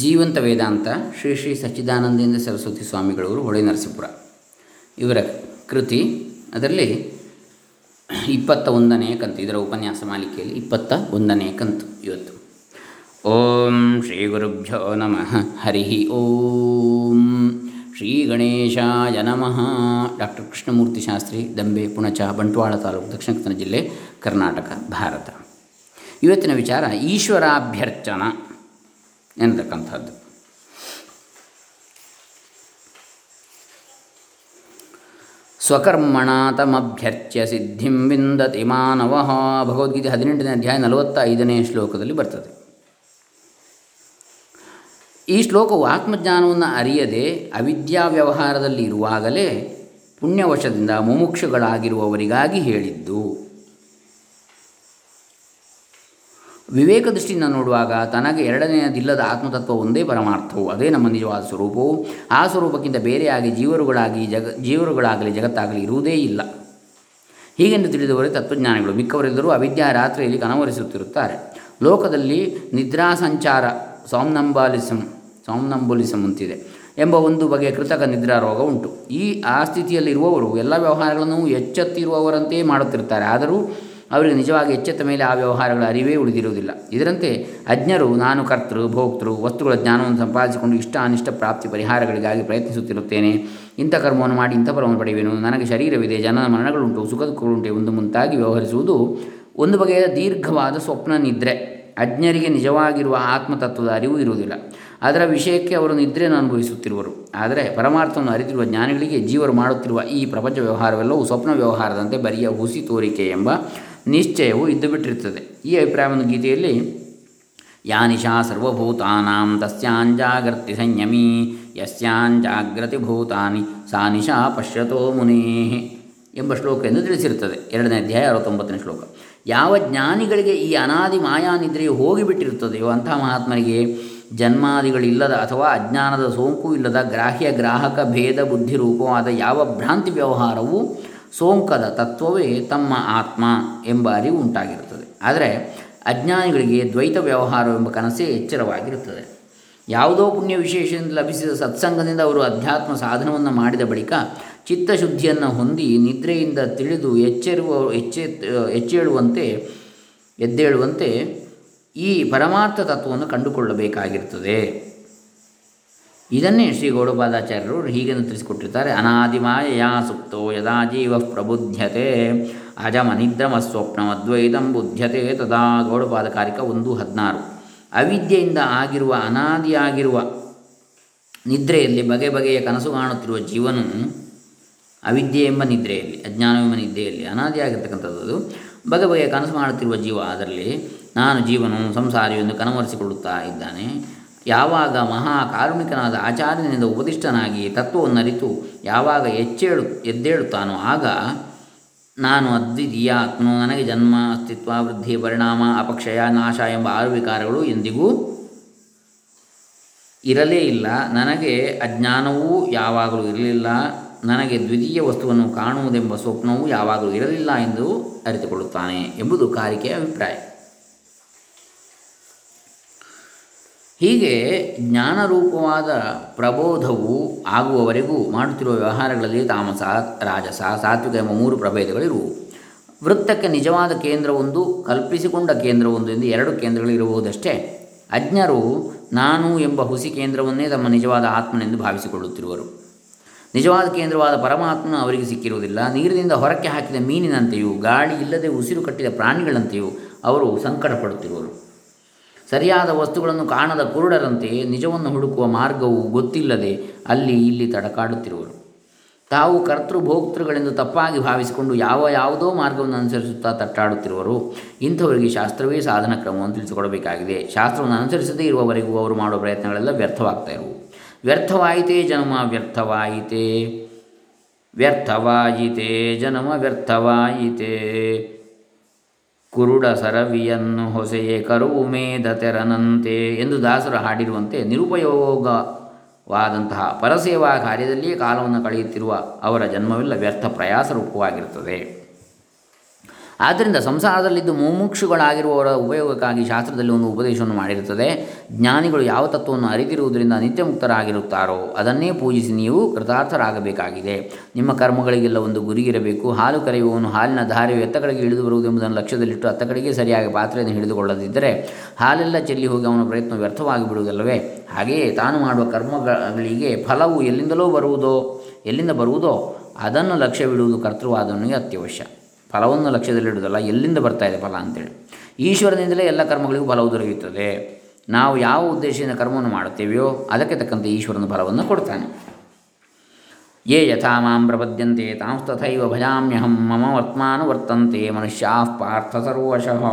ಜೀವಂತ ವೇದಾಂತ ಶ್ರೀ ಶ್ರೀ ಸಚ್ಚಿದಾನಂದೇಂದ್ರ ಸರಸ್ವತಿ ಸ್ವಾಮಿಗಳವರು ಹೊಳೆ ನರಸೀಪುರ. ಇವರ ಕೃತಿ ಅದರಲ್ಲಿ ಇಪ್ಪತ್ತ ಒಂದನೇ ಕಂತು, ಇದರ ಉಪನ್ಯಾಸ ಮಾಲಿಕೆಯಲ್ಲಿ ಇಪ್ಪತ್ತ ಒಂದನೆಯ ಕಂತು ಇವತ್ತು. ಓಂ ಶ್ರೀ ಗುರುಭ್ಯೋ ನಮಃ. ಹರಿ ಓಂ. ಶ್ರೀ ಗಣೇಶಾಯ ನಮಃ. ಡಾಕ್ಟರ್ ಕೃಷ್ಣಮೂರ್ತಿ ಶಾಸ್ತ್ರಿ, ದಂಬೆ, ಪುಣಚ, ಬಂಟ್ವಾಳ ತಾಲೂಕು, ದಕ್ಷಿಣ ಕನ್ನಡ ಜಿಲ್ಲೆ ಕರ್ನಾಟಕ, ಭಾರತ. ಇವತ್ತಿನ ವಿಚಾರ ಈಶ್ವರಾಭ್ಯರ್ಚನ. ಎನ್ನತಕ್ಕಂಥದ್ದು. ಸ್ವಕರ್ಮಣ ತಮಭ್ಯರ್ಚ್ಯ ಸಿದ್ಧಿಂ ವಿಂದತಿ ಮಾನವ. ಭಗವದ್ಗೀತೆ ಹದಿನೆಂಟನೇ ಅಧ್ಯಾಯ ನಲವತ್ತ ಐದನೇ ಶ್ಲೋಕದಲ್ಲಿ ಬರ್ತದೆ. ಈ ಶ್ಲೋಕವು ಆತ್ಮಜ್ಞಾನವನ್ನು ಅರಿಯದೆ ಅವಿದ್ಯಾ ವ್ಯವಹಾರದಲ್ಲಿ ಇರುವಾಗಲೇ ಪುಣ್ಯವಶದಿಂದ ಮುಮುಕ್ಷುಗಳಾಗಿರುವವರಿಗಾಗಿ ಹೇಳಿದ್ದು. ವಿವೇಕ ದೃಷ್ಟಿಯಿಂದ ನೋಡುವಾಗ ತನಗೆ ಎರಡನೆಯದಿಲ್ಲದ ಆತ್ಮತತ್ವ ಒಂದೇ ಪರಮಾರ್ಥವು, ಅದೇ ನಮ್ಮ ನಿಜವಾದ ಸ್ವರೂಪವು. ಆ ಸ್ವರೂಪಕ್ಕಿಂತ ಬೇರೆಯಾಗಿ ಜೀವರುಗಳಾಗಿ ಜಗ, ಜೀವರುಗಳಾಗಲಿ ಜಗತ್ತಾಗಲಿ ಇರುವುದೇ ಇಲ್ಲ. ಹೀಗೆಂದು ತಿಳಿದವರೇ ತತ್ವಜ್ಞಾನಿಗಳು. ಮಿಕ್ಕವರೆಲ್ಲರೂ ಅವಿದ್ಯಾ ರಾತ್ರಿಯಲ್ಲಿ ಕನವರಿಸುತ್ತಿರುತ್ತಾರೆ. ಲೋಕದಲ್ಲಿ ನಿದ್ರಾ ಸಂಚಾರ ಸಾಮ್ನಂಬಾಲಿಸಮ್ ಸಾಮ್ನಂಬುಲಿಸಮ್ ಅಂತಿದೆ ಎಂಬ ಒಂದು ಬಗೆಯ ಕೃತಕ ನಿದ್ರಾ ರೋಗ ಉಂಟು. ಈ ಆ ಸ್ಥಿತಿಯಲ್ಲಿರುವವರು ಎಲ್ಲ ವ್ಯವಹಾರಗಳನ್ನು ಎಚ್ಚೆತ್ತಿರುವವರಂತೆಯೇ ಮಾಡುತ್ತಿರುತ್ತಾರೆ. ಆದರೂ ಅವರಿಗೆ ನಿಜವಾಗಿ ಎಚ್ಚೆತ್ತ ಮೇಲೆ ಆ ವ್ಯವಹಾರಗಳ ಅರಿವೇ ಉಳಿದಿರುವುದಿಲ್ಲ. ಇದರಂತೆ ಅಜ್ಞರು, ನಾನು ಕರ್ತೃ, ಭೋಕ್ತೃ, ವಸ್ತುಗಳ ಜ್ಞಾನವನ್ನು ಸಂಪಾದಿಸಿಕೊಂಡು ಇಷ್ಟ ಅನಿಷ್ಟ ಪ್ರಾಪ್ತಿ ಪರಿಹಾರಗಳಿಗಾಗಿ ಪ್ರಯತ್ನಿಸುತ್ತಿರುತ್ತೇನೆ. ಇಂಥ ಕರ್ಮವನ್ನು ಮಾಡಿ ಇಂಥ ಫಲವನ್ನು ಪಡೆಯುವೆನು. ನನಗೆ ಶರೀರವಿದೆ, ಜನನ ಮರಣಗಳುಂಟು ಸುಖ ದುಃಖಗಳುಂಟೆ ಒಂದು ಮುಂತಾಗಿ ವ್ಯವಹರಿಸುವುದು ಒಂದು ಬಗೆಯ ದೀರ್ಘವಾದ ಸ್ವಪ್ನ ನಿದ್ರೆ. ಅಜ್ಞರಿಗೆ ನಿಜವಾಗಿರುವ ಆತ್ಮತತ್ವದ ಅರಿವು ಇರುವುದಿಲ್ಲ. ಅದರ ವಿಷಯಕ್ಕೆ ಅವರು ನಿದ್ರೆಯನ್ನು ಅನುಭವಿಸುತ್ತಿರುವರು. ಆದರೆ ಪರಮಾರ್ಥವನ್ನು ಅರಿತಿರುವ ಜ್ಞಾನಿಗಳಿಗೆ ಜೀವರು ಮಾಡುತ್ತಿರುವ ಈ ಪ್ರಪಂಚ ವ್ಯವಹಾರವೆಲ್ಲವೂ ಸ್ವಪ್ನ ವ್ಯವಹಾರದಂತೆ ಬರಿಯ ಹುಸಿ ತೋರಿಕೆ ಎಂಬ ನಿಶ್ಚಯವು ಇದ್ದು ಬಿಟ್ಟಿರ್ತದೆ ಈ ಅಭಿಪ್ರಾಯವನ್ನು ಗೀತೆಯಲ್ಲಿ ಯಾನಿಶಾ ಸರ್ವಭೂತಾನಾಂ ತಸ್ಯಾಂಜಾಗರ್ತಿ ಸಂಯಮಿ ಯಸ್ಯಾಂಜಾಗ್ರತಿ ಭೂತಾನಿ, ಸಾ ನಿಶಾ ಪಶ್ಯತೋ ಮುನೇ ಎಂಬ ಶ್ಲೋಕ ಎಂದು ತಿಳಿಸಿರುತ್ತದೆ. ಎರಡನೇ ಅಧ್ಯಾಯ, ಅರವತ್ತೊಂಬತ್ತನೇ ಶ್ಲೋಕ. ಯಾವ ಜ್ಞಾನಿಗಳಿಗೆ ಈ ಅನಾದಿ ಮಾಯಾನಿದ್ರೆಯು ಹೋಗಿಬಿಟ್ಟಿರುತ್ತದೆಯೋ ಅಂಥ ಮಹಾತ್ಮರಿಗೆ ಜನ್ಮಾದಿಗಳಿಲ್ಲದ ಅಥವಾ ಅಜ್ಞಾನದ ಸೋಂಕು ಇಲ್ಲದ ಗ್ರಾಹ್ಯ ಗ್ರಾಹಕ ಭೇದ ಬುದ್ಧಿ ರೂಪವಾದ ಯಾವ ಭ್ರಾಂತಿ ವ್ಯವಹಾರವು ಸೋಂಕದ ತತ್ವವೇ ತಮ್ಮ ಆತ್ಮ ಎಂಬ ಅರಿವು ಉಂಟಾಗಿರುತ್ತದೆ. ಆದರೆ ಅಜ್ಞಾನಿಗಳಿಗೆ ದ್ವೈತ ವ್ಯವಹಾರವೆಂಬ ಕನಸೇ ಎಚ್ಚರವಾಗಿರುತ್ತದೆ. ಯಾವುದೋ ಪುಣ್ಯ ವಿಶೇಷದಿಂದ ಲಭಿಸಿದ ಸತ್ಸಂಗದಿಂದ ಅವರು ಅಧ್ಯಾತ್ಮ ಸಾಧನವನ್ನು ಮಾಡಿದ ಬಳಿಕ ಚಿತ್ತಶುದ್ಧಿಯನ್ನು ಹೊಂದಿ ನಿದ್ರೆಯಿಂದ ತಿಳಿದು ಎಚ್ಚರುವ, ಎಚ್ಚೆ, ಎಚ್ಚೇಳುವಂತೆ, ಎದ್ದೇಳುವಂತೆ ಈ ಪರಮಾರ್ಥ ತತ್ವವನ್ನು ಕಂಡುಕೊಳ್ಳಬೇಕಾಗಿರುತ್ತದೆ. ಇದನ್ನೇ ಶ್ರೀ ಗೌಡಪಾದಾಚಾರ್ಯರು ಹೀಗೆಂದು ತಿಳಿಸಿಕೊಟ್ಟಿರ್ತಾರೆ. ಅನಾದಿಮಾಯಾ ಸುಪ್ತೋ ಯದಾ ಜೀವ ಪ್ರಬುದ್ಧತೆ ಅಜಮನಿದ್ರಮಸ್ವಪ್ನಮದ್ವೈತಂ ಬುದ್ಧ್ಯತೆ ತದಾ ಗೌಡಪಾದಕಾರಿಕ ಒಂದು ಹದಿನಾರು. ಅವಿದ್ಯೆಯಿಂದ ಆಗಿರುವ, ಅನಾದಿಯಾಗಿರುವ ನಿದ್ರೆಯಲ್ಲಿ ಬಗೆ ಬಗೆಯ ಕನಸು ಕಾಣುತ್ತಿರುವ ಜೀವನು ಅವಿದ್ಯೆ ಎಂಬ ನಿದ್ರೆಯಲ್ಲಿ ಅಜ್ಞಾನವೆಂಬ ನಿದ್ರೆಯಲ್ಲಿ, ಅನಾದಿಯಾಗಿರ್ತಕ್ಕಂಥದ್ದು ಬಗೆ ಬಗೆಯ ಕನಸು ಮಾಡುತ್ತಿರುವ ಜೀವ ಅದರಲ್ಲಿ, ನಾನು ಜೀವನು ಸಂಸಾರಿ ಎಂದು ಕನವರಿಸಿಕೊಳ್ಳುತ್ತಾ ಇದ್ದಾನೆ. ಯಾವಾಗ ಮಹಾ ಕಾರುಣಿಕನಾದ ಆಚಾರ್ಯನಿಂದ ಉಪದಿಷ್ಟನಾಗಿ ತತ್ವವನ್ನರಿತು ಯಾವಾಗ ಎಚ್ಚೇಳು, ಎದ್ದೇಳುತ್ತಾನೋ ಆಗ ನಾನು ಅದ್ವಿತೀಯ ಆತ್ಮನು ನನಗೆ ಜನ್ಮ, ಅಸ್ತಿತ್ವ, ವೃದ್ಧಿ, ಪರಿಣಾಮ, ಅಪಕ್ಷಯ, ನಾಶ ಎಂಬ ಆರು ವಿಕಾರಗಳು ಎಂದಿಗೂ ಇರಲೇ ಇಲ್ಲ. ನನಗೆ ಅಜ್ಞಾನವೂ ಯಾವಾಗಲೂ ಇರಲಿಲ್ಲ. ನನಗೆ ದ್ವಿತೀಯ ವಸ್ತುವನ್ನು ಕಾಣುವುದೆಂಬ ಸ್ವಪ್ನವೂ ಯಾವಾಗಲೂ ಇರಲಿಲ್ಲ ಎಂದು ಅರಿತುಕೊಳ್ಳುತ್ತಾನೆ ಎಂಬುದು ಕಾರಿಕೆಯ ಅಭಿಪ್ರಾಯ. ಹೀಗೆ ಜ್ಞಾನರೂಪವಾದ ಪ್ರಬೋಧವು ಆಗುವವರೆಗೂ ಮಾಡುತ್ತಿರುವ ವ್ಯವಹಾರಗಳಲ್ಲಿ ತಾಮಸ, ರಾಜಸ, ಸಾತ್ವಿಕ ಎಂಬ ಮೂರು ಪ್ರಭೇದಗಳಿರುವು. ವೃತ್ತಕ್ಕೆ ನಿಜವಾದ ಕೇಂದ್ರವೊಂದು, ಕಲ್ಪಿಸಿಕೊಂಡ ಕೇಂದ್ರವೊಂದು ಎಂದು ಎರಡು ಕೇಂದ್ರಗಳಿರುವುದಷ್ಟೇ ಅಜ್ಞರು ನಾನು ಎಂಬ ಹುಸಿ ಕೇಂದ್ರವನ್ನೇ ತಮ್ಮ ನಿಜವಾದ ಆತ್ಮನೆಂದು ಭಾವಿಸಿಕೊಳ್ಳುತ್ತಿರುವರು. ನಿಜವಾದ ಕೇಂದ್ರವಾದ ಪರಮಾತ್ಮನು ಅವರಿಗೆ ಸಿಕ್ಕಿರುವುದಿಲ್ಲ. ನೀರಿನಿಂದ ಹೊರಕ್ಕೆ ಹಾಕಿದ ಮೀನಿನಂತೆಯೂ, ಗಾಳಿ ಇಲ್ಲದೆ ಉಸಿರು ಕಟ್ಟಿದ ಪ್ರಾಣಿಗಳಂತೆಯೂ ಅವರು ಸಂಕಟ ಪಡುತ್ತಿರುವರು ಸರಿಯಾದ ವಸ್ತುಗಳನ್ನು ಕಾಣದ ಕುರುಡರಂತೆ ನಿಜವನ್ನು ಹುಡುಕುವ ಮಾರ್ಗವು ಗೊತ್ತಿಲ್ಲದೆ ಅಲ್ಲಿ ಇಲ್ಲಿ ತಡಕಾಡುತ್ತಿರುವರು. ತಾವು ಕರ್ತೃಭೋಕ್ತೃಗಳೆಂದು ತಪ್ಪಾಗಿ ಭಾವಿಸಿಕೊಂಡು ಯಾವ ಯಾವುದೋ ಮಾರ್ಗವನ್ನು ಅನುಸರಿಸುತ್ತಾ ತಟ್ಟಾಡುತ್ತಿರುವರು. ಇಂಥವರಿಗೆ ಶಾಸ್ತ್ರವೇ ಸಾಧನ ಕ್ರಮವನ್ನು ತಿಳಿಸಿಕೊಡಬೇಕಾಗಿದೆ. ಶಾಸ್ತ್ರವನ್ನು ಅನುಸರಿಸದೇ ಇರುವವರೆಗೂ ಅವರು ಮಾಡುವ ಪ್ರಯತ್ನಗಳೆಲ್ಲ ವ್ಯರ್ಥವಾಗ್ತಾ ಇರುವು. ವ್ಯರ್ಥವಾಯಿತೇ ಜನ್ಮ, ವ್ಯರ್ಥವಾಯಿತೇ ವ್ಯರ್ಥವಾಯಿತೇ ಜನ್ಮ, ವ್ಯರ್ಥವಾಯಿತೇ ಕುರುಡ ಸರವಿಯನ್ನು ಹೊಸೆಯೇ ಕರು ಮೇದ ತೆರನಂತೆ ಎಂದು ದಾಸರು ಹಾಡಿರುವಂತೆ ನಿರುಪಯೋಗವಾದಂತಹ ಪರಸೇವಾ ಕಾರ್ಯದಲ್ಲಿಯೇ ಕಾಲವನ್ನು ಕಳೆಯುತ್ತಿರುವ ಅವರ ಜನ್ಮವೆಲ್ಲ ವ್ಯರ್ಥ ಪ್ರಯಾಸ ರೂಪವಾಗಿರುತ್ತದೆ ಆದ್ದರಿಂದ ಸಂಸಾರದಲ್ಲಿದ್ದು ಮುಮುಕ್ಷುಗಳಾಗಿರುವವರ ಉಪಯೋಗಕ್ಕಾಗಿ ಶಾಸ್ತ್ರದಲ್ಲಿ ಒಂದು ಉಪದೇಶವನ್ನು ಮಾಡಿರುತ್ತದೆ. ಜ್ಞಾನಿಗಳು ಯಾವ ತತ್ವವನ್ನು ಅರಿತಿರುವುದರಿಂದ ನಿತ್ಯ ಮುಕ್ತರಾಗಿರುತ್ತಾರೋ ಅದನ್ನೇ ಪೂಜಿಸಿ ನೀವು ಕೃತಾರ್ಥರಾಗಬೇಕಾಗಿದೆ. ನಿಮ್ಮ ಕರ್ಮಗಳಿಗೆಲ್ಲ ಒಂದು ಗುರಿ ಇರಬೇಕು ಹಾಲು ಕರೆಯುವವನು ಹಾಲಿನ ಧಾರೆಯು ಎತ್ತ ಕಡೆಗೆ ಇಳಿದು ಬರುವುದೆಂಬುದನ್ನು ಲಕ್ಷ್ಯದಲ್ಲಿಟ್ಟು ಅತ್ತ ಕಡೆಗೆ ಸರಿಯಾಗಿ ಪಾತ್ರೆಯನ್ನು ಹಿಡಿದುಕೊಳ್ಳದಿದ್ದರೆ ಹಾಲೆಲ್ಲ ಚೆಲ್ಲಿ ಹೋಗಿ ಅವನ ಪ್ರಯತ್ನ ವ್ಯರ್ಥವಾಗಿ ಬಿಡುವುದಲ್ಲವೇ ಹಾಗೆಯೇ ತಾನು ಮಾಡುವ ಕರ್ಮಗಳಿಗೆ ಫಲವು ಎಲ್ಲಿಂದಲೋ ಬರುವುದೋ, ಎಲ್ಲಿಂದ ಬರುವುದೋ ಅದನ್ನು ಲಕ್ಷ್ಯವಿಡುವುದು ಕರ್ತೃವಾದವನಿಗೆ ಅತ್ಯವಶ್ಯ. ಫಲವನ್ನು ಲಕ್ಷ್ಯದಲ್ಲಿಡುವುದಲ್ಲ ಎಲ್ಲಿಂದ ಬರ್ತಾ ಇದೆ ಫಲ ಅಂತೇಳಿ. ಈಶ್ವರನಿಂದಲೇ ಎಲ್ಲ ಕರ್ಮಗಳಿಗೂ ಫಲವು ದೊರೆಯುತ್ತದೆ. ನಾವು ಯಾವ ಉದ್ದೇಶದಿಂದ ಕರ್ಮವನ್ನು ಮಾಡುತ್ತೇವೆಯೋ, ಅದಕ್ಕೆ ತಕ್ಕಂತೆ ಈಶ್ವರನ ಫಲವನ್ನು ಕೊಡ್ತಾನೆ. ಯೇ ಯಥಾ ಮಾಂ ಪ್ರಪದ್ಯಂತೆ ತಾಂಸ್ತಥೈವ ಭಜಾಮ್ಯಹಂ, ಮಮ ವರ್ತ್ಮಾನು ವರ್ತಂತೆ, ಮನುಷ್ಯಾ ಪಾರ್ಥ ಸರ್ವಶಃ.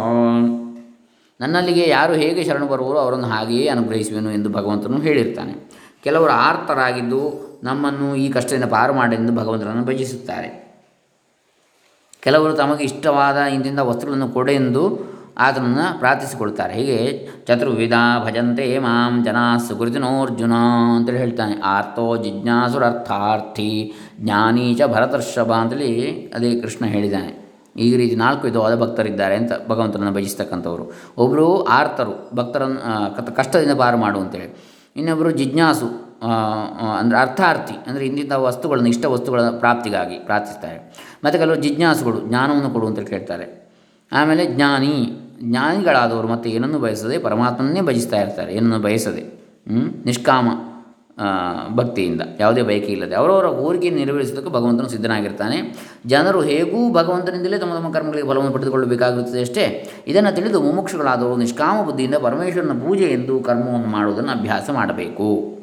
ನನ್ನಲ್ಲಿಗೆ ಯಾರು ಹೇಗೆ ಶರಣು ಬರುವರೋ ಅವರನ್ನು ಹಾಗೆಯೇ ಅನುಗ್ರಹಿಸುವೆನು ಎಂದು ಭಗವಂತನು ಹೇಳಿರ್ತಾನೆ. ಕೆಲವರು ಆರ್ತರಾಗಿದ್ದು ನಮ್ಮನ್ನು ಈ ಕಷ್ಟದಿಂದ ಪಾರು ಮಾಡೆಂದು ಭಗವಂತನನ್ನು ಭಜಿಸುತ್ತಾರೆ. ಕೆಲವರು ತಮಗೆ ಇಷ್ಟವಾದ ಇಂತಿಂಥ ವಸ್ತುಗಳನ್ನು ಕೊಡೆಂದು ಆತನನ್ನು ಪ್ರಾರ್ಥಿಸಿಕೊಳ್ತಾರೆ ಹೀಗೆ ಚತುರ್ವಿಧ ಭಜಂತೆ ಮಾಂ ಜನಾ ಸುಕೃತಿನೋರ್ಜುನ ಅಂತೇಳಿ ಹೇಳ್ತಾನೆ. ಆರ್ತೋ ಜಿಜ್ಞಾಸುರರ್ಥಾರ್ಥಿ ಜ್ಞಾನೀಚ ಭರತರ್ಷಭ ಅಂತೇಳಿ ಅದೇ ಕೃಷ್ಣ ಹೇಳಿದ್ದಾನೆ. ಈ ರೀತಿ ನಾಲ್ಕು ವಿಧವಾದ ಭಕ್ತರಿದ್ದಾರೆ ಅಂತ ಭಗವಂತನನ್ನು ಭಜಿಸ್ತಕ್ಕಂಥವ್ರು. ಒಬ್ಬರು ಆರ್ತರು ಭಕ್ತರನ್ನು ಕಷ್ಟದಿಂದ ಪಾರು ಮಾಡು ಅಂತೇಳಿ. ಇನ್ನೊಬ್ಬರು ಜಿಜ್ಞಾಸು ಅಂದರೆ ಅರ್ಥಾರ್ಥಿ, ಅಂದರೆ ಇಂದಿದ್ದ ವಸ್ತುಗಳನ್ನು, ಇಷ್ಟ ವಸ್ತುಗಳ ಪ್ರಾಪ್ತಿಗಾಗಿ ಪ್ರಾರ್ಥಿಸ್ತಾರೆ. ಮತ್ತು ಕೆಲವರು ಜಿಜ್ಞಾಸುಗಳು, ಜ್ಞಾನವನ್ನು ಕೊಡು ಅಂತ ಕೇಳ್ತಾರೆ. ಆಮೇಲೆ ಜ್ಞಾನಿ, ಜ್ಞಾನಿಗಳಾದವರು ಮತ್ತು ಏನನ್ನು ಬಯಸದೆ ಪರಮಾತ್ಮನ್ನೇ ಭಜಿಸ್ತಾ ಇರ್ತಾರೆ. ಏನನ್ನು ಬಯಸದೆ? ನಿಷ್ಕಾಮ ಭಕ್ತಿಯಿಂದ. ಯಾವುದೇ ಬಯಕೆ ಇಲ್ಲದೆ. ಅವರವರ ಕೋರಿಕೆ ನೆರವೇರಿಸೋದಕ್ಕೆ ಭಗವಂತನು ಸಿದ್ಧನಾಗಿರ್ತಾನೆ. ಜನರು ಹೇಗೂ ಭಗವಂತನಿಂದಲೇ ತಮ್ಮ ತಮ್ಮ ಕರ್ಮಗಳಿಗೆ ಫಲವನ್ನು ಪಡೆದುಕೊಳ್ಳಬೇಕಾಗುತ್ತದೆ ಅಷ್ಟೇ. ಇದನ್ನು ತಿಳಿದು ಮುಮುಕ್ಷುಗಳಾದವರು ನಿಷ್ಕಾಮ ಬುದ್ಧಿಯಿಂದ ಪರಮೇಶ್ವರನ ಪೂಜೆ ಎಂದು ಕರ್ಮವನ್ನು ಮಾಡುವುದನ್ನು ಅಭ್ಯಾಸ ಮಾಡಬೇಕು.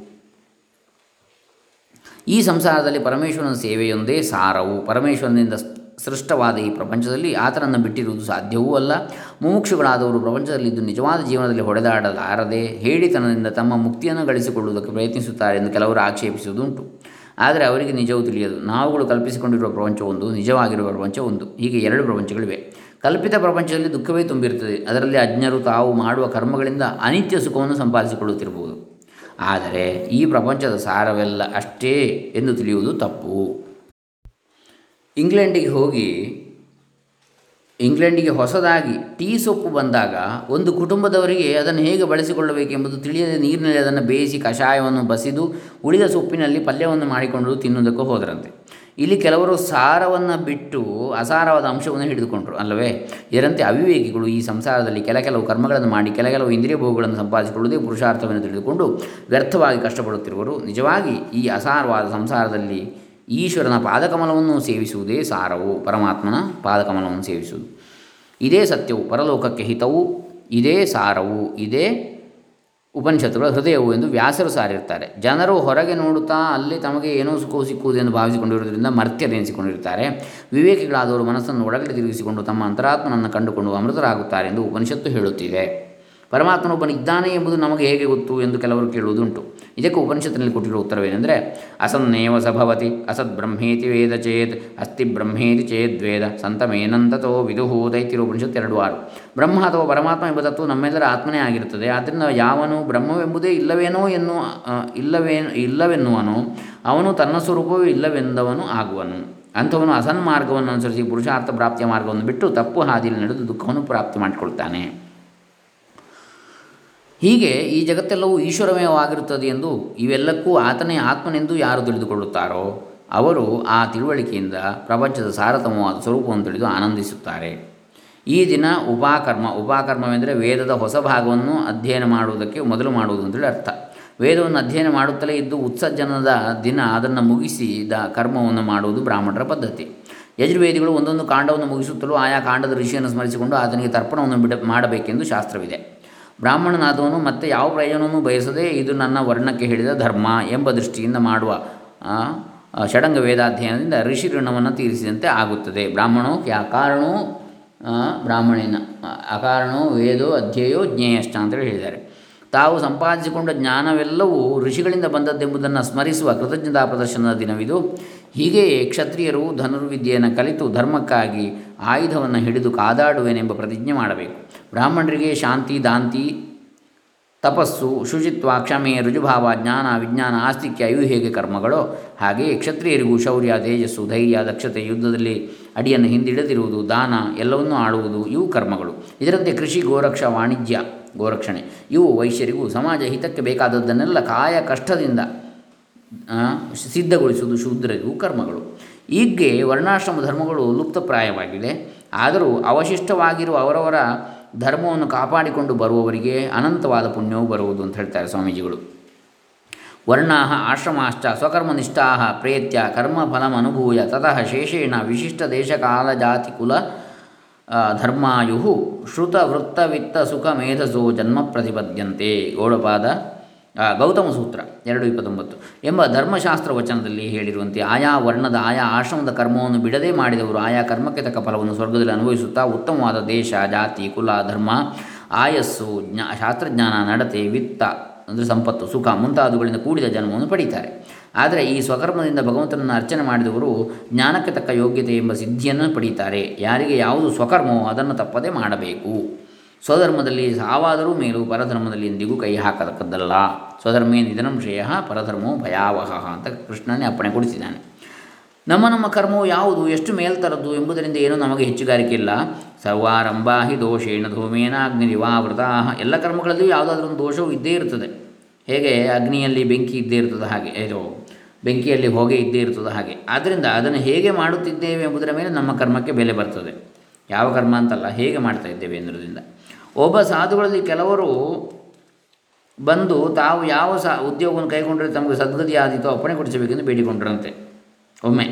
ಈ ಸಂಸಾರದಲ್ಲಿ ಪರಮೇಶ್ವರನ ಸೇವೆಯೊಂದೇ ಸಾರವು. ಪರಮೇಶ್ವರನಿಂದ ಸೃಷ್ಟವಾದ ಈ ಪ್ರಪಂಚದಲ್ಲಿ ಆತನನ್ನು ಬಿಟ್ಟಿರುವುದು ಸಾಧ್ಯವೂ ಅಲ್ಲ. ಮುಮುಕ್ಷುಗಳಾದವರು ಪ್ರಪಂಚದಲ್ಲಿದ್ದು ನಿಜವಾದ ಜೀವನದಲ್ಲಿ ಹೊಡೆದಾಡಲಾರದೆ ಹೇಳಿತನದಿಂದ ತಮ್ಮ ಮುಕ್ತಿಯನ್ನು ಗಳಿಸಿಕೊಳ್ಳುವುದಕ್ಕೆ ಪ್ರಯತ್ನಿಸುತ್ತಾರೆ ಎಂದು ಕೆಲವರು ಆಕ್ಷೇಪಿಸುವುದುಂಟು. ಆದರೆ ಅವರಿಗೆ ನಿಜವೂ ತಿಳಿಯದು. ನಾವುಗಳು ಕಲ್ಪಿಸಿಕೊಂಡಿರುವ ಪ್ರಪಂಚ ಒಂದು ನಿಜವಾಗಿರುವ ಪ್ರಪಂಚ ಒಂದು ಹೀಗೆ ಎರಡು ಪ್ರಪಂಚಗಳಿವೆ. ಕಲ್ಪಿತ ಪ್ರಪಂಚದಲ್ಲಿ ದುಃಖವೇ ತುಂಬಿರುತ್ತದೆ. ಅದರಲ್ಲಿ ಅಜ್ಞರು ತಾವು ಮಾಡುವ ಕರ್ಮಗಳಿಂದ ಅನಿತ್ಯ ಸುಖವನ್ನು ಸಂಪಾದಿಸಿಕೊಳ್ಳುತ್ತಿರಬಹುದು. ಆದರೆ ಈ ಪ್ರಪಂಚದ ಸಾರವೆಲ್ಲ ಅಷ್ಟೇ ಎಂದು ತಿಳಿಯುವುದು ತಪ್ಪು. ಇಂಗ್ಲೆಂಡಿಗೆ ಹೋಗಿ, ಇಂಗ್ಲೆಂಡಿಗೆ ಹೊಸದಾಗಿ ಟೀ ಸೊಪ್ಪು ಬಂದಾಗ ಒಂದು ಕುಟುಂಬದವರಿಗೆ ಅದನ್ನು ಹೇಗೆ ಬಳಸಿಕೊಳ್ಳಬೇಕೆಂಬುದು ತಿಳಿಯದೆ ನೀರಿನಲ್ಲಿ ಅದನ್ನು ಬೇಯಿಸಿ ಕಷಾಯವನ್ನು ಬಸಿದು ಉಳಿದ ಸೊಪ್ಪಿನಲ್ಲಿ ಪಲ್ಯವನ್ನು ಮಾಡಿಕೊಂಡು ತಿನ್ನುವುದಕ್ಕೂ ಹೋದರಂತೆ. ಇಲ್ಲಿ ಕೆಲವರು ಸಾರವನ್ನು ಬಿಟ್ಟು ಅಸಾರವಾದ ಅಂಶವನ್ನು ಹಿಡಿದುಕೊಂಡರು, ಅಲ್ಲವೇ? ಇದರಂತೆ ಅವಿವೇಕಿಗಳು ಈ ಸಂಸಾರದಲ್ಲಿ ಕೆಲ ಕೆಲವು ಕರ್ಮಗಳನ್ನು ಮಾಡಿ ಕೆಲ ಕೆಲವು ಇಂದ್ರಿಯ ಭೋಗಗಳನ್ನು ಸಂಪಾದಿಸಿಕೊಳ್ಳುವುದೇ ಪುರುಷಾರ್ಥವನ್ನು ತಿಳಿದುಕೊಂಡು ವ್ಯರ್ಥವಾಗಿ ಕಷ್ಟಪಡುತ್ತಿರುವರು. ನಿಜವಾಗಿ ಈ ಅಸಾರವಾದ ಸಂಸಾರದಲ್ಲಿ ಈಶ್ವರನ ಪಾದಕಮಲವನ್ನು ಸೇವಿಸುವುದೇ ಸಾರವು, ಪರಮಾತ್ಮನ ಪಾದಕಮಲವನ್ನು ಸೇವಿಸುವುದು. ಇದೇ ಸತ್ಯವು, ಪರಲೋಕಕ್ಕೆ ಹಿತವು, ಇದೇ ಸಾರವು, ಇದೇ ಉಪನಿಷತ್ತುಗಳ ಹೃದಯವು ಎಂದು ವ್ಯಾಸರು ಸಾರಿರ್ತಾರೆ ಜನರು ಹೊರಗೆ ನೋಡುತ್ತಾ ಅಲ್ಲಿ ತಮಗೆ ಏನೋ ಸುಖವು ಸಿಕ್ಕುವುದೆಂದು ಭಾವಿಸಿಕೊಂಡಿರುವುದರಿಂದ ಮರ್ತ್ಯರೆನಿಸಿಕೊಂಡಿರುತ್ತಾರೆ ವಿವೇಕಿಗಳಾದವರು ಮನಸ್ಸನ್ನು ಒಳಗಡೆ ತಿರುಗಿಸಿಕೊಂಡು ತಮ್ಮ ಅಂತರಾತ್ಮನನ್ನು ಕಂಡುಕೊಂಡು ಅಮೃತರಾಗುತ್ತಾರೆ ಎಂದು ಉಪನಿಷತ್ತು ಹೇಳುತ್ತಿದೆ. ಪರಮಾತ್ಮನೊಬ್ಬನಿದ್ದಾನೆ ಎಂಬುದು ನಮಗೆ ಹೇಗೆ ಗೊತ್ತು ಎಂದು ಕೆಲವರು ಕೇಳುವುದುಂಟು. ಇದಕ್ಕೆ ಉಪನಿಷತ್ತಿನಲ್ಲಿ ಕೊಟ್ಟಿರುವ ಉತ್ತರವೇನೆಂದರೆ ಅಸನ್ನೇವ ಸಭವತಿ ಅಸತ್ ಬ್ರಹ್ಮೇತಿ ವೇದ ಚೇತ್, ಅಸ್ತಿ ಬ್ರಹ್ಮೇತಿ ಚೇದ್ವೇದ ಸಂತಮೇನಂತತೋ ವಿದುಹು ದೈತಿರು ಉಪನಿಷತ್ತು ಎರಡು ಆರು. ಬ್ರಹ್ಮ ಅಥವಾ ಪರಮಾತ್ಮ ಎಂಬ ತತ್ವ ನಮ್ಮೆಲ್ಲರ ಆತ್ಮನೇ ಆಗಿರುತ್ತದೆ. ಆದ್ದರಿಂದ ಯಾವನು ಬ್ರಹ್ಮವೆಂಬುದೇ ಇಲ್ಲವೇನೋ ಎನ್ನುವ ಇಲ್ಲವೇ, ಇಲ್ಲವೆನ್ನುವನು, ಅವನು ತನ್ನ ಸ್ವರೂಪವೂ ಇಲ್ಲವೆಂದವನು ಆಗುವನು. ಅಂಥವನು ಅಸನ್ಮಾರ್ಗವನ್ನು ಅನುಸರಿಸಿ ಪುರುಷಾರ್ಥ ಪ್ರಾಪ್ತಿಯ ಮಾರ್ಗವನ್ನು ಬಿಟ್ಟು ತಪ್ಪು ಹಾದಿಯಲ್ಲಿ ನಡೆದು ದುಃಖವನ್ನು ಪ್ರಾಪ್ತಿ ಮಾಡಿಕೊಳ್ತಾನೆ. ಹೀಗೆ ಈ ಜಗತ್ತೆಲ್ಲವೂ ಈಶ್ವರಮಯವಾಗಿರುತ್ತದೆ ಎಂದು ಇವೆಲ್ಲಕ್ಕೂ ಆತನೇ ಆತ್ಮನೆಂದು ಯಾರು ತಿಳಿದುಕೊಳ್ಳುತ್ತಾರೋ, ಅವರು ಆ ತಿಳುವಳಿಕೆಯಿಂದ ಪ್ರಪಂಚದ ಸಾರತಮವಾದ ಸ್ವರೂಪವನ್ನು ತಿಳಿದು ಆನಂದಿಸುತ್ತಾರೆ. ಈ ದಿನ ಉಪಾಕರ್ಮ, ಉಪಾಕರ್ಮವೆಂದರೆ ವೇದದ ಹೊಸ ಭಾಗವನ್ನು ಅಧ್ಯಯನ ಮಾಡುವುದಕ್ಕೆ ಮೊದಲು ಮಾಡುವುದು ಅಂತೇಳಿ ಅರ್ಥ. ವೇದವನ್ನು ಅಧ್ಯಯನ ಮಾಡುತ್ತಲೇ ಇದ್ದು ಉತ್ಸರ್ಜನದ ದಿನ ಅದನ್ನು ಮುಗಿಸಿದ ಕರ್ಮವನ್ನು ಮಾಡುವುದು ಬ್ರಾಹ್ಮಣರ ಪದ್ಧತಿ. ಯಜುರ್ವೇದಿಗಳು ಒಂದೊಂದು ಕಾಂಡವನ್ನು ಮುಗಿಸುತ್ತಲೂ ಆಯಾ ಕಾಂಡದ ಋಷಿಯನ್ನು ಸ್ಮರಿಸಿಕೊಂಡು ಆತನಿಗೆ ತರ್ಪಣವನ್ನು ಬಿಡ, ಮಾಡಬೇಕೆಂದು ಶಾಸ್ತ್ರವಿದೆ. ಬ್ರಾಹ್ಮಣನಾದವನು ಮತ್ತೆ ಯಾವ ಪ್ರಯೋಜನವೂ ಬಯಸದೆ ಇದು ನನ್ನ ವರ್ಣಕ್ಕೆ ಹೇಳಿದ ಧರ್ಮ ಎಂಬ ದೃಷ್ಟಿಯಿಂದ ಮಾಡುವ ಷಡಂಗ ವೇದಾಧ್ಯಯನದಿಂದ ಋಷಿ ಋಣವನ್ನು ತೀರಿಸಿದಂತೆ ಆಗುತ್ತದೆ. ಬ್ರಾಹ್ಮಣೋ ಅಕಾರಣೋ ಕಾರಣೋ ಬ್ರಾಹ್ಮಣೇನ ಅಕಾರಣೋ, ವೇದೋ, ಅಧ್ಯಯೋ ಜ್ಞೇಯಷ್ಟ ಅಂತೇಳಿ ಹೇಳಿದ್ದಾರೆ. ತಾವು ಸಂಪಾದಿಸಿಕೊಂಡ ಜ್ಞಾನವೆಲ್ಲವೂ ಋಷಿಗಳಿಂದ ಬಂದದ್ದೆಂಬುದನ್ನು ಸ್ಮರಿಸುವ ಕೃತಜ್ಞತಾ ಪ್ರದರ್ಶನದ ದಿನವಿದು. ಹೀಗೆಯೇ ಕ್ಷತ್ರಿಯರು ಧನುರ್ವಿದ್ಯೆಯನ್ನು ಕಲಿತು ಧರ್ಮಕ್ಕಾಗಿ ಆಯುಧವನ್ನು ಹಿಡಿದು ಕಾದಾಡುವೆನೆಂಬ ಪ್ರತಿಜ್ಞೆ ಮಾಡಬೇಕು. ಬ್ರಾಹ್ಮಣರಿಗೆ ಶಾಂತಿ, ದಾಂತಿ, ತಪಸ್ಸು, ಶುಚಿತ್ವ, ಕ್ಷಮೆ ರುಜುಭಾವ ಜ್ಞಾನ, ವಿಜ್ಞಾನ, ಆಸ್ತಿಕ್ಯ, ಇವು ಹೇಗೆ ಕರ್ಮಗಳೋ ಹಾಗೆಯೇ ಕ್ಷತ್ರಿಯರಿಗೂ ಶೌರ್ಯ, ತೇಜಸ್ಸು, ಧೈರ್ಯ, ದಕ್ಷತೆ ಯುದ್ಧದಲ್ಲಿ ಅಡಿಯನ್ನು ಹಿಂದಿಡದಿರುವುದು, ದಾನ ಎಲ್ಲವನ್ನೂ ಆಡುವುದು ಇವು ಕರ್ಮಗಳು. ಇದರಂತೆ ಕೃಷಿ, ಗೋರಕ್ಷ, ವಾಣಿಜ್ಯ, ಗೋರಕ್ಷಣೆ ಇವು ವೈಶ್ಯರಿಗೂ ಸಮಾಜ ಹಿತಕ್ಕೆ ಬೇಕಾದದ್ದನ್ನೆಲ್ಲ ಕಾಯ ಕಷ್ಟದಿಂದ ಸಿದ್ಧಗೊಳಿಸುವುದು ಶೂದ್ರರಿಗೂ ಕರ್ಮಗಳು. ಈಗ್ಗೆ ವರ್ಣಾಶ್ರಮ ಧರ್ಮಗಳು ಲುಪ್ತಪ್ರಾಯವಾಗಿದೆ. ಆದರೂ ಅವಶಿಷ್ಟವಾಗಿರುವ ಅವರವರ ಧರ್ಮವನ್ನು ಕಾಪಾಡಿಕೊಂಡು ಬರುವವರಿಗೆ ಅನಂತವಾದ ಪುಣ್ಯವು ಬರುವುದು ಅಂತ ಹೇಳ್ತಾರೆ ಸ್ವಾಮೀಜಿಗಳು. ವರ್ಣಾ ಆಶ್ರಮಾಶ್ಚ ಸ್ವಕರ್ಮನಿಷ್ಠಾ ಪ್ರೇತ್ಯ ಕರ್ಮಫಲಮನುಭೂಯ ತತಃ ಶೇಷೇಣ ವಿಶಿಷ್ಟ ದೇಶಕಾಲ ಜಾತಿ ಕುಲ ಧರ್ಮಾಯು ಶ್ರುತ ವೃತ್ತ ವಿತ್ತ ಸುಖ ಮೇಧಸೋ ಜನ್ಮ ಪ್ರತಿಪದ್ಯಂತೆ. ಗೌಡಪಾದ ಗೌತಮ ಸೂತ್ರ, ಎರಡು ಇಪ್ಪತ್ತೊಂಬತ್ತು. ಎಂಬ ಧರ್ಮಶಾಸ್ತ್ರ ವಚನದಲ್ಲಿ ಹೇಳಿರುವಂತೆ, ಆಯಾ ವರ್ಣದ, ಆಯಾ ಆಶ್ರಮದ ಕರ್ಮವನ್ನು ಬಿಡದೆ ಮಾಡಿದವರು ಆಯಾ ಕರ್ಮಕ್ಕೆ ತಕ್ಕ ಫಲವನ್ನು ಸ್ವರ್ಗದಲ್ಲಿ ಅನುಭವಿಸುತ್ತಾ ಉತ್ತಮವಾದ ದೇಶ, ಜಾತಿ, ಕುಲ, ಧರ್ಮ, ಆಯಸ್ಸು, ಜ್ಞಾ, ಶಾಸ್ತ್ರಜ್ಞಾನ, ನಡತೆ, ವಿತ್ತ, ಅಂದರೆ ಸಂಪತ್ತು, ಸುಖ ಮುಂತಾದವುಗಳಿಂದ ಕೂಡಿದ ಜನ್ಮವನ್ನು ಪಡೀತಾರೆ. ಆದರೆ ಈ ಸ್ವಕರ್ಮದಿಂದ ಭಗವಂತನನ್ನು ಅರ್ಚನೆ ಮಾಡಿದವರು ಜ್ಞಾನಕ್ಕೆ ತಕ್ಕ ಯೋಗ್ಯತೆ ಎಂಬ ಸಿದ್ಧಿಯನ್ನು ಪಡೀತಾರೆ. ಯಾರಿಗೆ ಯಾವುದು ಸ್ವಕರ್ಮವೋ ಅದನ್ನು ತಪ್ಪದೆ ಮಾಡಬೇಕು. ಸ್ವಧರ್ಮದಲ್ಲಿ ಸಾವಾದರೂ ಮೇಲೂ ಪರಧರ್ಮದಲ್ಲಿ ಎಂದಿಗೂ ಕೈ ಹಾಕತಕ್ಕದ್ದಲ್ಲ. ಸ್ವಧರ್ಮೇ ನಿಧನಂ ಶ್ರೇಯ ಪರಧರ್ಮೋ ಭಯಾವಹ ಅಂತ ಕೃಷ್ಣನೇ ಅಪ್ಪಣೆ ಕೊಡಿಸಿದ್ದಾನೆ. ನಮ್ಮ ನಮ್ಮ ಕರ್ಮವು ಯಾವುದು, ಎಷ್ಟು ಮೇಲ್ತರದ್ದು ಎಂಬುದರಿಂದ ಏನೂ ನಮಗೆ ಹೆಚ್ಚುಗಾರಿಕೆ ಇಲ್ಲ. ಸರ್ವಾರಂಭಾ ಹಿ ದೋಷೇಣ ಧೂಮೇನ ಅಗ್ನಿ ಅಗ್ನಿರಿವಾವೃತ ಎಲ್ಲ ಕರ್ಮಗಳಲ್ಲಿಯೂ ಯಾವುದಾದ್ರೂ ಒಂದು ದೋಷವು ಇದ್ದೇ ಇರ್ತದೆ. ಹೇಗೆ? ಅಗ್ನಿಯಲ್ಲಿ ಬೆಂಕಿ ಇದ್ದೇ ಇರ್ತದೆ ಹಾಗೆ. ಇದು ಬೆಂಕಿಯಲ್ಲಿ ಹೊಗೆ ಇದ್ದೇ ಇರ್ತದೆ ಹಾಗೆ. ಆದ್ದರಿಂದ ಅದನ್ನು ಹೇಗೆ ಮಾಡುತ್ತಿದ್ದೇವೆ ಎಂಬುದರ ಮೇಲೆ ನಮ್ಮ ಕರ್ಮಕ್ಕೆ ಬೆಲೆ ಬರ್ತದೆ. ಯಾವ ಕರ್ಮ ಅಂತಲ್ಲ, ಹೇಗೆ ಮಾಡ್ತಾ ಇದ್ದೇವೆ ಒಬ್ಬ ಸಾಧುಗಳಲ್ಲಿ ಕೆಲವರು ಬಂದು ತಾವು ಯಾವ ಸಾ ಉದ್ಯೋಗವನ್ನು ಕೈಗೊಂಡರೆ ತಮಗೆ ಸದ್ಗತಿ ಆದೀತೋ ಅಪ್ಪಣೆ ಕೊಡಿಸಬೇಕೆಂದು ಬೇಡಿಕೊಂಡ್ರಂತೆ ಒಮ್ಮೆ.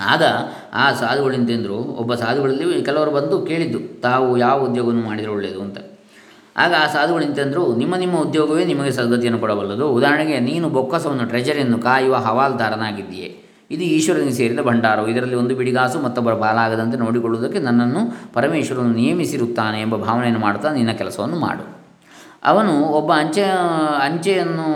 ಆಗ ಆ ಸಾಧುಗಳಿಂತೆಂದರು ಒಬ್ಬ ಸಾಧುಗಳಲ್ಲಿ ಕೆಲವರು ಬಂದು ಕೇಳಿದ್ದು, ತಾವು ಯಾವ ಉದ್ಯೋಗವನ್ನು ಮಾಡಿದರೆ ಒಳ್ಳೆಯದು ಅಂತ. ಆಗ ಆ ಸಾಧುಗಳಿಂತೆಂದರು ನಿಮ್ಮ ನಿಮ್ಮ ಉದ್ಯೋಗವೇ ನಿಮಗೆ ಸದ್ಗತಿಯನ್ನು ಕೊಡಬಲ್ಲದು. ಉದಾಹರಣೆಗೆ, ನೀನು ಬೊಕ್ಕಸವನ್ನು ಟ್ರೆಜರಿಯನ್ನು ಕಾಯುವ ಹವಾಲ್ದಾರನಾಗಿದ್ದೀಯೆ. ಇದು ಈಶ್ವರನಿಗೆ ಸೇರಿದ ಭಂಡಾರವು. ಇದರಲ್ಲಿ ಒಂದು ಬಿಡಿಗಾಸು, ಮತ್ತೊಬ್ಬರ ಬಾಲಾಗದಂತೆ ನೋಡಿಕೊಳ್ಳುವುದಕ್ಕೆ ನನ್ನನ್ನು ಪರಮೇಶ್ವರನು ನಿಯಮಿಸಿರುತ್ತಾನೆ ಎಂಬ ಭಾವನೆಯನ್ನು ಮಾಡುತ್ತಾ ನಿನ್ನ ಕೆಲಸವನ್ನು ಮಾಡು. ಅವನು ಒಬ್ಬ ಅಂಚೆ, ಅಂಚೆಯನ್ನು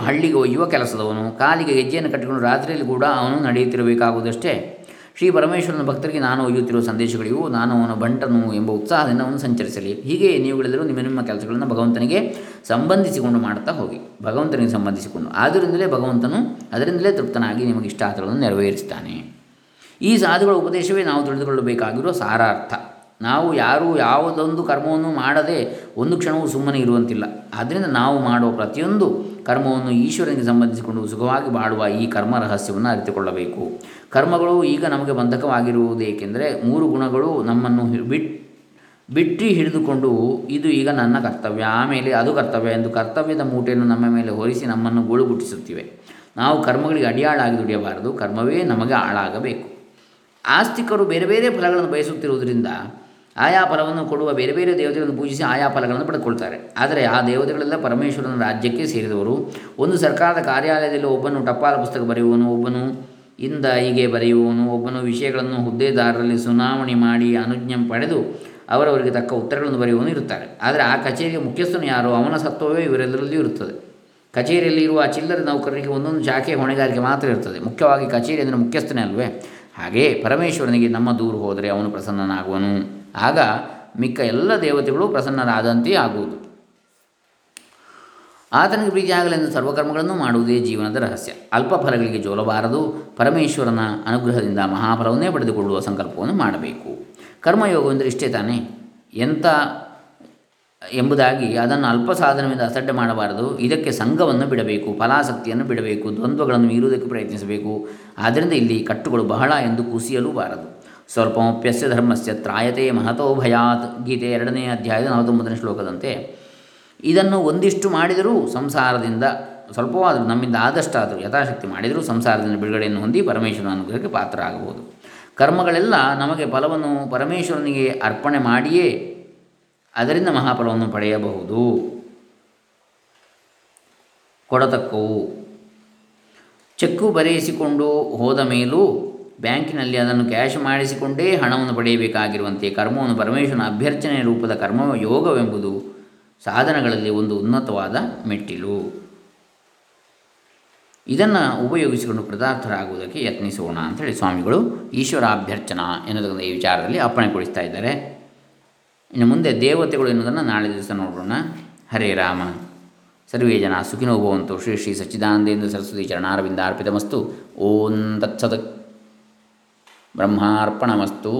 ಹಳ್ಳಿಗೆ ಒಯ್ಯುವ ಕೆಲಸದವನು. ಕಾಲಿಗೆ ಗೆಜ್ಜೆಯನ್ನು ಕಟ್ಟಿಕೊಂಡು ರಾತ್ರಿಯಲ್ಲಿ ಕೂಡ ಅವನು ನಡೆಯುತ್ತಿರಬೇಕಾಗುವುದಷ್ಟೇ. ಶ್ರೀ ಪರಮೇಶ್ವರನ ಭಕ್ತರಿಗೆ ನಾನು ಒಯ್ಯುತ್ತಿರುವ ಸಂದೇಶಗಳಿಗೂ ನಾನು ಅವನ ಬಂಟನು ಎಂಬ ಉತ್ಸಾಹದಿಂದ ಅವನು ಸಂಚರಿಸಲಿ. ಹೀಗೆ ನೀವುಗಳೆಲ್ಲರೂ ನಿಮ್ಮ ನಿಮ್ಮ ಕೆಲಸಗಳನ್ನು ಭಗವಂತನಿಗೆ ಸಂಬಂಧಿಸಿಕೊಂಡು ಮಾಡುತ್ತಾ ಹೋಗಿ. ಭಗವಂತನಿಗೆ ಸಂಬಂಧಿಸಿಕೊಂಡು. ಆದ್ದರಿಂದಲೇ ಭಗವಂತನು ಅದರಿಂದಲೇ ತೃಪ್ತನಾಗಿ ನಿಮಗೆ ಇಷ್ಟಾರ್ಥಗಳನ್ನು ನೆರವೇರಿಸ್ತಾನೆ. ಈ ಸಾಧುಗಳ ಉಪದೇಶವೇ ನಾವು ತಿಳಿದುಕೊಳ್ಳಬೇಕಾಗಿರುವ ಸಾರಾರ್ಥ. ನಾವು ಯಾರೂ ಯಾವುದೊಂದು ಕರ್ಮವನ್ನು ಮಾಡದೆ ಒಂದು ಕ್ಷಣವೂ ಸುಮ್ಮನೆ ಇರುವಂತಿಲ್ಲ. ಆದ್ದರಿಂದ ನಾವು ಮಾಡುವ ಪ್ರತಿಯೊಂದು ಕರ್ಮವನ್ನು ಈಶ್ವರನಿಗೆ ಸಂಬಂಧಿಸಿಕೊಂಡು ಸುಖವಾಗಿ ಮಾಡುವ ಈ ಕರ್ಮ ರಹಸ್ಯವನ್ನು ಅರಿತುಕೊಳ್ಳಬೇಕು. ಕರ್ಮಗಳು ಈಗ ನಮಗೆ ಬಂಧಕವಾಗಿರುವುದೇಕೆಂದರೆ ಮೂರು ಗುಣಗಳು ನಮ್ಮನ್ನು ಬಿಟ್, ಬಿಟ್ಟು ಹಿಡಿದುಕೊಂಡು ಇದು ಈಗ ನನ್ನ ಕರ್ತವ್ಯ ಆಮೇಲೆ ಅದು ಕರ್ತವ್ಯ ಎಂದು ಕರ್ತವ್ಯದ ಮೂಟೆಯನ್ನು ನಮ್ಮ ಮೇಲೆ ಹೊರಿಸಿ ನಮ್ಮನ್ನು ಗೋಳುಗುಟ್ಟಿಸುತ್ತಿವೆ. ನಾವು ಕರ್ಮಗಳಿಗೆ ಅಡಿಯಾಳಾಗಿ ದುಡಿಯಬಾರದು, ಕರ್ಮವೇ ನಮಗೆ ಆಳಾಗಬೇಕು. ಆಸ್ತಿಕರು ಬೇರೆ ಬೇರೆ ಫಲಗಳನ್ನು ಬಯಸುತ್ತಿರುವುದರಿಂದ ಆಯಾ ಫಲವನ್ನು ಕೊಡುವ ಬೇರೆ ಬೇರೆ ದೇವತೆಗಳನ್ನು ಪೂಜಿಸಿ ಆಯಾ ಫಲಗಳನ್ನು ಪಡೆದುಕೊಳ್ತಾರೆ. ಆದರೆ ಆ ದೇವತೆಗಳೆಲ್ಲ ಪರಮೇಶ್ವರನ ರಾಜ್ಯಕ್ಕೆ ಸೇರಿದವರು. ಒಂದು ಸರ್ಕಾರದ ಕಾರ್ಯಾಲಯದಲ್ಲಿ ಒಬ್ಬನು ಟಪಾಲ ಪುಸ್ತಕ ಬರೆಯುವನು, ಒಬ್ಬನು ಇಂದ ಹೀಗೆ ಬರೆಯುವವನು ಒಬ್ಬನು ವಿಷಯಗಳನ್ನು ಹುದ್ದೆದಾರರಲ್ಲಿ ಸುನಾವಣೆ ಮಾಡಿ ಅನುಜ್ಞೆ ಪಡೆದು ಅವರವರಿಗೆ ತಕ್ಕ ಉತ್ತರಗಳನ್ನು ಬರೆಯುವನು ಇರುತ್ತಾರೆ. ಆದರೆ ಆ ಕಚೇರಿಯ ಮುಖ್ಯಸ್ಥನು ಯಾರು? ಅವನ ಸತ್ವವೇ ಇವರೆಲ್ಲರಲ್ಲಿಯೂ ಇರುತ್ತದೆ. ಕಚೇರಿಯಲ್ಲಿ ಇರುವ ಚಿಲ್ಲರೆ ನೌಕರರಿಗೆ ಒಂದೊಂದು ಶಾಖೆ ಹೊಣೆಗಾರಿಕೆ ಮಾತ್ರ ಇರುತ್ತದೆ ಮುಖ್ಯವಾಗಿ ಕಚೇರಿ ಅಂದರೆ ಮುಖ್ಯಸ್ಥನೇ ಅಲ್ವೇ? ಹಾಗೆಯೇ ಪರಮೇಶ್ವರನಿಗೆ ನಮ್ಮ ದೂರು ಹೋದರೆ ಅವನು ಪ್ರಸನ್ನನಾಗುವನು. ಆಗ ಮಿಕ್ಕ ಎಲ್ಲ ದೇವತೆಗಳು ಪ್ರಸನ್ನರಾದಂತೆ ಆಗುವುದು. ಆತನಿಗೆ ಪ್ರೀತಿಯಾಗಲೆಂದು ಸರ್ವಕರ್ಮಗಳನ್ನು ಮಾಡುವುದೇ ಜೀವನದ ರಹಸ್ಯ. ಅಲ್ಪ ಫಲಗಳಿಗೆ ಜೋಲಬಾರದು, ಪರಮೇಶ್ವರನ ಅನುಗ್ರಹದಿಂದ ಮಹಾಫಲವನ್ನೇ ಪಡೆದುಕೊಳ್ಳುವ ಸಂಕಲ್ಪವನ್ನು ಮಾಡಬೇಕು. ಕರ್ಮಯೋಗವೆಂದರೆ ಇಷ್ಟೇ ತಾನೇ? ಎಂಥ ಎಂಬುದಾಗಿ ಅದನ್ನು ಅಲ್ಪ ಸಾಧನದಿಂದ ಅಸಡ್ಡೆ ಮಾಡಬಾರದು. ಇದಕ್ಕೆ ಸಂಘವನ್ನು ಬಿಡಬೇಕು, ಫಲಾಸಕ್ತಿಯನ್ನು ಬಿಡಬೇಕು, ದ್ವಂದ್ವಗಳನ್ನು ಮೀರುವುದಕ್ಕೆ ಪ್ರಯತ್ನಿಸಬೇಕು. ಆದ್ದರಿಂದ ಇಲ್ಲಿ ಕಟ್ಟುಗಳು ಬಹಳ ಎಂದು ಕುಸಿಯಲು ಬಾರದು ಸ್ವಲ್ಪಮಪ್ಯಸ್ಯ ಧರ್ಮಸ್ಯ ತ್ರಾಯತೆ ಮಹತೋ ಭಯಾತ್. ಗೀತೆ ಎರಡನೇ ಅಧ್ಯಾಯದ ನಲವತ್ತೊಂಬತ್ತನೇ ಶ್ಲೋಕದಂತೆ, ಇದನ್ನು ಒಂದಿಷ್ಟು ಮಾಡಿದರೂ ಸಂಸಾರದಿಂದ ಸ್ವಲ್ಪವಾದರೂ, ನಮ್ಮಿಂದ ಆದಷ್ಟಾದರೂ, ಯಥಾಶಕ್ತಿ ಮಾಡಿದರೂ ಸಂಸಾರದಿಂದ ಬಿಡುಗಡೆಯನ್ನು ಹೊಂದಿ ಪರಮೇಶ್ವರನ ಅನುಗ್ರಹಕ್ಕೆ ಪಾತ್ರ ಆಗಬಹುದು ಕರ್ಮಗಳೆಲ್ಲ ನಮಗೆ ಫಲವನ್ನು ಪರಮೇಶ್ವರನಿಗೆ ಅರ್ಪಣೆ ಮಾಡಿಯೇ ಅದರಿಂದ ಮಹಾಫಲವನ್ನು ಪಡೆಯಬಹುದು. ಕೊಡತಕ್ಕವು. ಚೆಕ್ಕು ಬರೆಯಿಸಿಕೊಂಡು ಹೋದ ಮೇಲೂ ಬ್ಯಾಂಕಿನಲ್ಲಿ ಅದನ್ನು ಕ್ಯಾಶ್ ಮಾಡಿಸಿಕೊಂಡೇ ಹಣವನ್ನು ಪಡೆಯಬೇಕಾಗಿರುವಂತೆ ಕರ್ಮವನ್ನು ಪರಮೇಶ್ವರನ ಅಭ್ಯರ್ಥನೆ ರೂಪದ ಕರ್ಮ ಯೋಗವೆಂಬುದು ಸಾಧನಗಳಲ್ಲಿ ಒಂದು ಉನ್ನತವಾದ ಮೆಟ್ಟಿಲು. ಇದನ್ನು ಉಪಯೋಗಿಸಿಕೊಂಡು ಕೃತಾರ್ಥರಾಗುವುದಕ್ಕೆ ಯತ್ನಿಸೋಣ ಅಂಥೇಳಿ ಸ್ವಾಮಿಗಳು ಈಶ್ವರ ಈಶ್ವರಾಭ್ಯರ್ಚನಾ ಎನ್ನುವುದರಿಂದ ಈ ವಿಚಾರದಲ್ಲಿ ಅಪ್ಪಣೆ ಕೊಡಿಸ್ತಾ ಇದ್ದಾರೆ. ಇನ್ನು ಮುಂದೆ ದೇವತೆಗಳು ಎನ್ನುವುದನ್ನು ನಾಳೆ ದಿವಸ ನೋಡೋಣ. ಹರೇ ರಾಮ. ಸರ್ವೇ ಜನ ಸುಖಿನೋ ಭವಂತು. ಶ್ರೀ ಶ್ರೀ ಸಚ್ಚಿದಾನಂದೇಂದ್ರ ಸರಸ್ವತಿ ಚರಣಾರವಿಂದ ಅರ್ಪಿತಮಸ್ತು. ಓಂ ब्रह्मार्पणमस्तु।